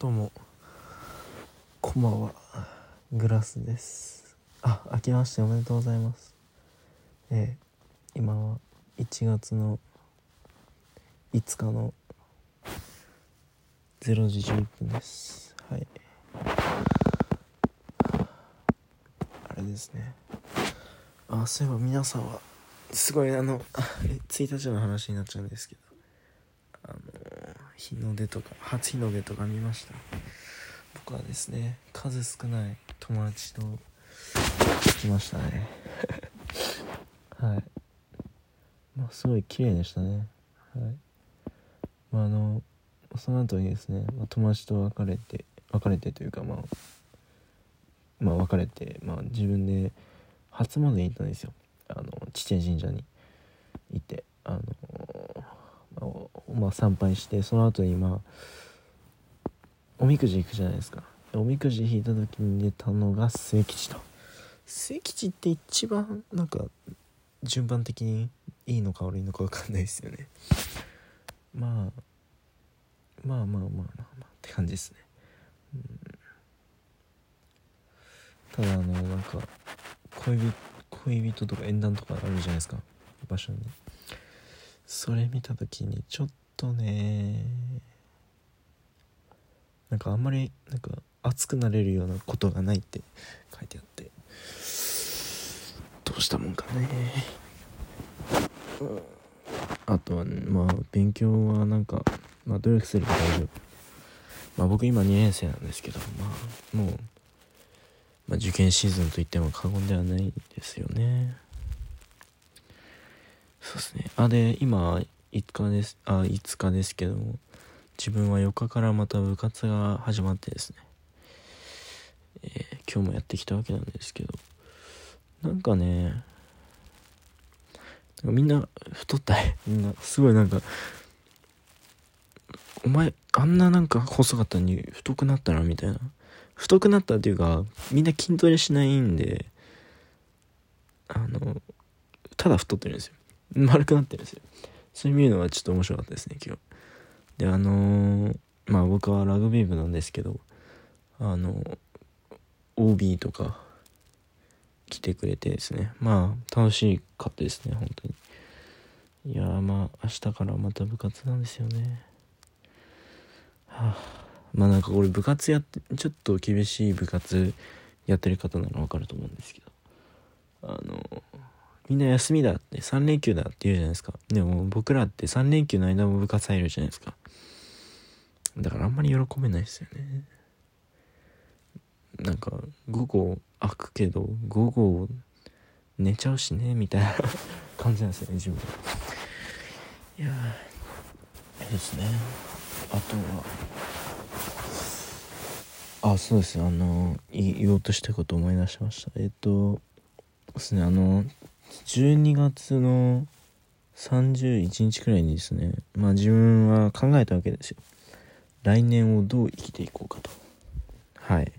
どうもこんばんはグラスです。あ明けましておめでとうございます。えー、今は1月の5日の0時11分です。はい。あれですね。あそういえば皆さんはすごいあの1日の話になっちゃうんですけど。日の出とか初日の出とか見ました。僕はですね数少ない友達と来ましたね。はい。まあすごい綺麗でしたね。はい。まああのその後にですね、まあ、友達と別れて別れてというかまあまあ別れてまあ自分で初詣に行ったんですよ。あの父神社に行ってあのまあ参拝してその後にまあおみくじ行くじゃないですか。おみくじ引いた時に出たのが末吉と。末吉って一番なんか順番的にいいのか悪いのか分かんないですよね。まあまあまあまあまあまあって感じですね、うん、ただあのなんか恋人恋人とか縁談とかあるじゃないですか。場所に。それ見た時にちょっとねなんかあんまりなんか熱くなれるようなことがないって書いてあってどうしたもんかね、あとは、ね、まあ勉強はなんかまあ努力すれば大丈夫。まあ僕今2年生なんですけどまあもう、まあ、受験シーズンといっても過言ではないですよね。そうですね。あで今5日です。あ5日ですけども。自分は4日からまた部活が始まってですね、えー、今日もやってきたわけなんですけど。なんかねみんな太ったい みんな。すごいなんかお前あんななんか細かったのに太くなったなみたいな。太くなったっていうかみんな筋トレしないんであのただ太ってるんですよ。丸くなってるんですよ。それ見るのはちょっと面白かったですね今日。であのー、まあ僕はラグビー部なんですけどあの OB とか来てくれてですね。まあ楽しかったですね本当に。いやまあ明日からまた部活なんですよね。はあ。まあなんかこれ部活やってちょっと厳しい部活やってる方なら分かると思うんですけど。あのみんな休みだって3連休だって言うじゃないですか。でも僕らって3連休の間も部活入るじゃないですか。だからあんまり喜べないですよね。なんか午後開くけど午後寝ちゃうしねみたいな 感じなんですよね自分。いやーですね。あとはあそうです。ねあの言おうとしたこと思い出しました。えっとですねあの12月の31日くらいにですねまあ自分は考えたわけですよ。来年をどう生きていこうかと。はい。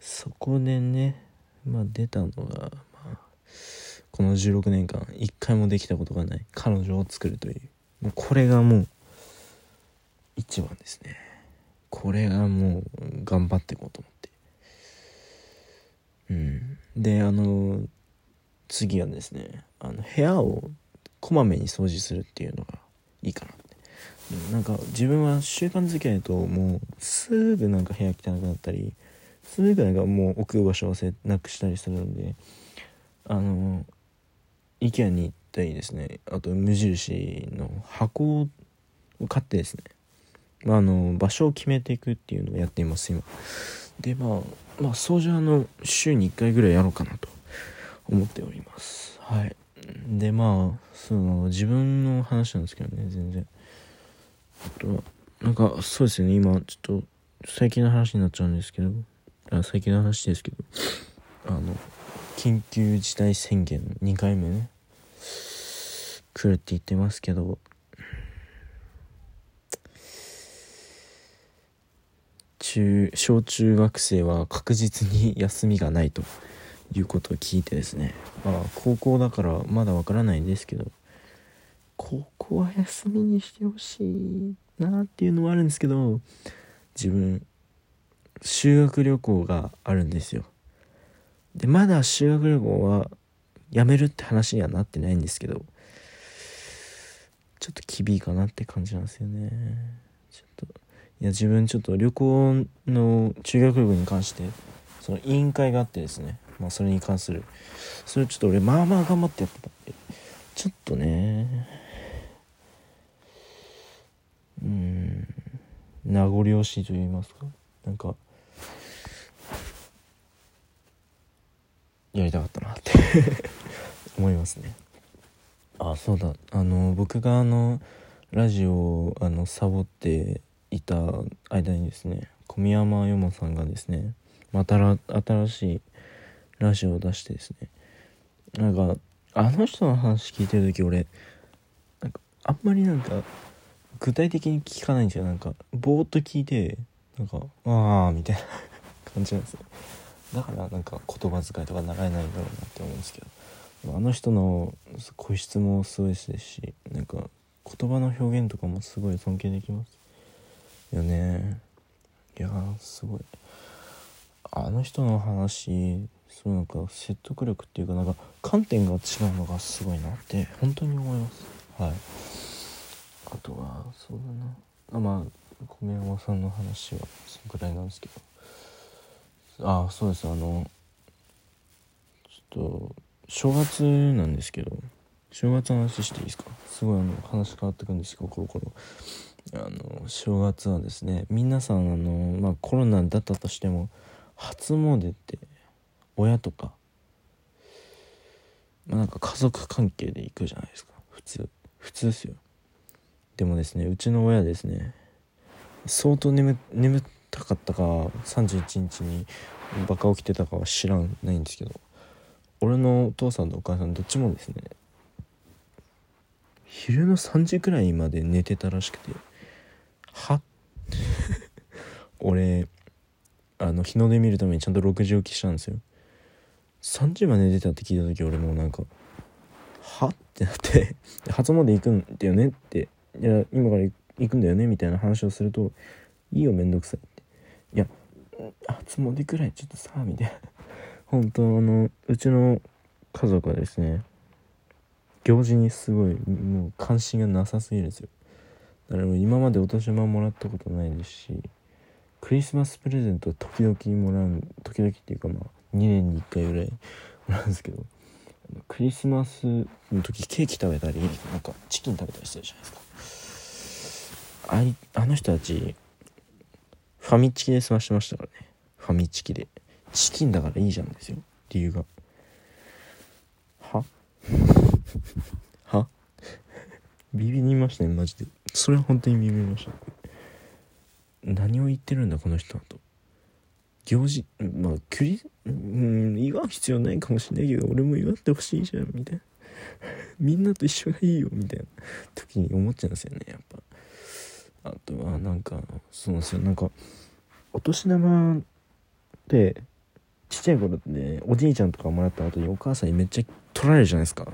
そこでねまあ出たのが、まあ、この16年間一回もできたことがない彼女を作るという。もうこれがもう一番ですね。これがもう頑張っていこうと思って。うん。であの次はですねあの部屋をこまめに掃除するっていうのがいいかなって。なんか自分は習慣づけないともうすぐなんか部屋汚くなったりすぐなんかもう置く場所をなくしたりするのであの IKEA に行ったりですね。あと無印の箱を買ってですね、まあ、あの場所を決めていくっていうのをやっています今。でまあまあ掃除はあの週に1回ぐらいやろうかなと。思っております。はい。でまあその自分の話なんですけどね全然。あとは、なんか、そうですね、今、ちょっと、最近の話になっちゃうんですけど、あ最近の話ですけど、あの、緊急事態宣言2回目ね、来るって言ってますけど、中、小中学生は確実に休みがないと。いうことを聞いてですね、まあ、高校だからまだわからないんですけど、ここは休みにしてほしいなっていうのもあるんですけど自分修学旅行があるんですよ。でまだ修学旅行はやめるって話にはなってないんですけどちょっと厳いかなって感じなんですよね。ちょっといや自分ちょっと旅行の中学旅行に関してその委員会があってですねまあそれに関する。それをちょっと俺まあまあ頑張ってやってたんで。ちょっとね。うん。名残惜しいと言いますか。なんかやりたかったなって。思いますね。あそうだ。あの僕があのラジオをあのサボっていた間にですね小宮山よもさんがですねまたら新しいラジオを出してですね。なんかあの人の話聞いてる時俺なんかあんまりなんか具体的に聞かないんですよ。なんかぼーっと聞いてなんか「ああ」みたいな 感じなんですよ。だからなんか言葉遣いとか習えないんだろうなって思うんですけど。あの人の声質もすごいですしなんか言葉の表現とかもすごい尊敬できます。よね。いやすごい。あの人の話そうなんか説得力っていうかなんか観点が違うのがすごいなって本当に思います。はい。あとはそうだな。あまあ小宮山さんの話はそのくらいなんですけど。あそうです。あのちょっと正月なんですけど正月の話していいですか？すごいあの話変わってくんですけどコロコロあの正月はですね皆さんあの、まあ、コロナだったとしても初詣って親とか、まあ、なんか家族関係で行くじゃないですか。普通普通ですよ。でもですねうちの親ですね相当眠眠たかったか31日にバカ起きてたかは知らないんですけど俺のお父さんとお母さんどっちもですね昼の3時くらいまで寝てたらしくては 俺あの日の出見るためにちゃんと6時起きしたんですよ3時まで寝てたって聞いた時俺もなんかは？ってなって 初詣行くんだよねっていや今から行くんだよねみたいな話をするといいよめんどくさいって。いや初詣くらいちょっとさみたいな。本当あのうちの家族はですね行事にすごいもう関心がなさすぎるんですよ。だから今までお年玉もらったことないですしクリスマスプレゼント時々もらう時々っていうかまあ2年に1回ぐらいもらうんですけどクリスマスの時ケーキ食べたりなんかチキン食べたりしてるじゃないですか。あいあの人たちファミチキで済ましてましたからね。ファミチキで。チキンだからいいじゃんですよ。理由が。は？は？ビビりましたねマジで。それは本当にビビりました。何を言ってるんだこの人はと。行事まあクリうん祝う必要ないかもしれないけど俺も祝ってほしいじゃんみたいな。みんなと一緒がいいよみたいな時に思っちゃうんですよねやっぱ。あとはなんかそうなんですよ。なんかお年玉ってちっちゃい頃ってねおじいちゃんとかもらった後にお母さんにめっちゃ取られるじゃないですか。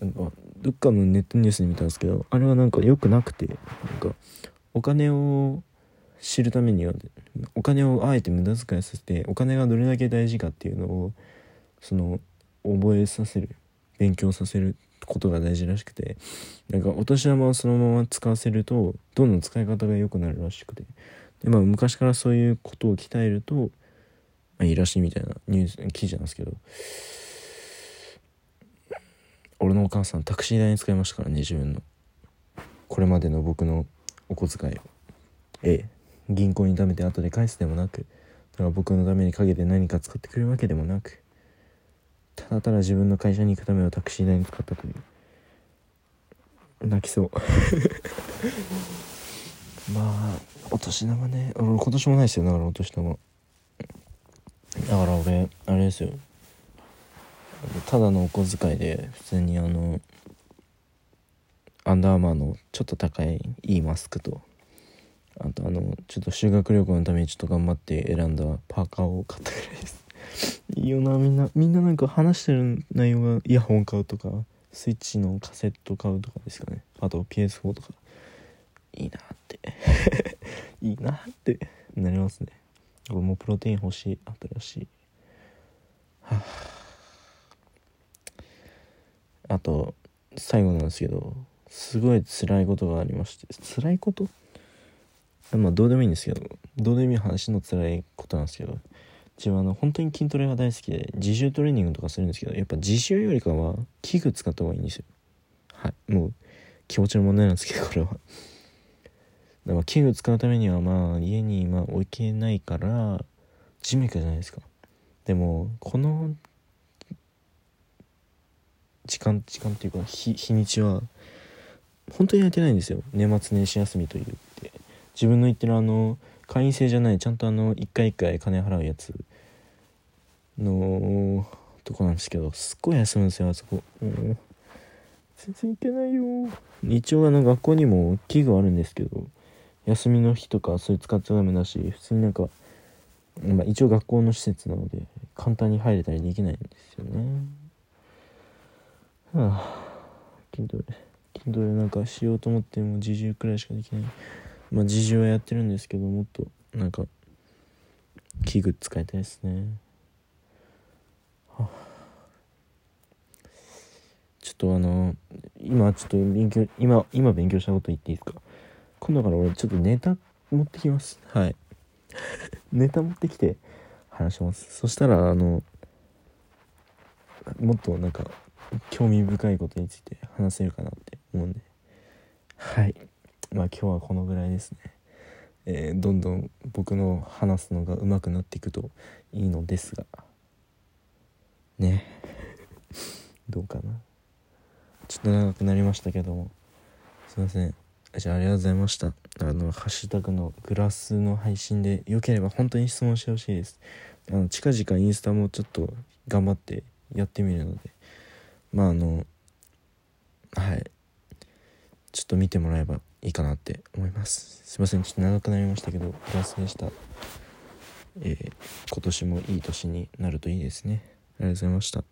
なんかどっかのネットニュースで見たんですけどあれはなんか良くなくてなんかお金を知るためにはお金をあえて無駄遣いさせてお金がどれだけ大事かっていうのをその覚えさせる勉強させることが大事らしくてなんかお年玉をそのまま使わせるとどんどん使い方が良くなるらしくて。でまあ昔からそういうことを鍛えると、まあ、いいらしいみたいなニュース記事なんですけど。俺のお母さんタクシー代に使いましたからね自分の。これまでの僕のお小遣いを。ええ。銀行に貯めて後で返すでもなくだから僕のために陰で何か使ってくれるわけでもなくただただ自分の会社に行くためのタクシー代に使ったという泣きそう。まあお年玉ね。俺今年もないですよ。だからお年玉。だから俺あれですよ。ただのお小遣いで普通にあのアンダーマーのちょっと高いいいマスクとあとあのちょっと修学旅行のためにちょっと頑張って選んだパーカーを買ったぐらいです。いいよなみんなみんななんか話してる内容がイヤホン買うとかスイッチのカセット買うとかですかね。あと PS4 とか。いいなって。いいなって。なりますね。これもプロテイン欲しい新しい。はああと最後なんですけどすごい辛いことがありまして。辛いこと？まあどうでもいいんですけどどうでもいい話の辛いことなんですけど自分あの本当に筋トレが大好きで自重トレーニングとかするんですけどやっぱ自重よりかは器具使った方がいいんですよ。はい。もう気持ちの問題なんですけどこれは。だから器具使うためにはまあ家にまあ置けないからジム行くじゃないですか。でもこの時間時間っていうか日日にちは本当にやってないんですよ。年末年始休みと言って自分の言ってるあの会員制じゃないちゃんとあの一回一回金払うやつのとこなんですけどすっごい休むんですよあそこ、うん、全然行けないよ。一応あの学校にも器具あるんですけど休みの日とかそれ使っちゃダメだし普通になんか、まあ、一応学校の施設なので簡単に入れたりできないんですよね。はあ。筋トレ筋トレなんかしようと思っても自重くらいしかできない。まあ自重はやってるんですけどもっとなんか器具使いたいですね。はあ。ちょっとあの今ちょっと勉強今今勉強したこと言っていいですか？今度から俺ちょっとネタ持ってきます。はい。ネタ持ってきて話します。そしたらあのもっとなんか興味深いことについて話せるかなって思うんで。はいまあ今日はこのぐらいですね。えー、どんどん僕の話すのが上手くなっていくといいのですが。ね。どうかな。ちょっと長くなりましたけども。すいません。じゃあありがとうございました。あのハッシュタグのグラスの配信でよければ本当に質問してほしいです。あの近々インスタもちょっと頑張ってやってみるので。まああのはい。ちょっと見てもらえばいいかなって思います。すいません。ちょっと長くなりましたけどグラスでしたえー、今年もいい年になるといいですね。ありがとうございました。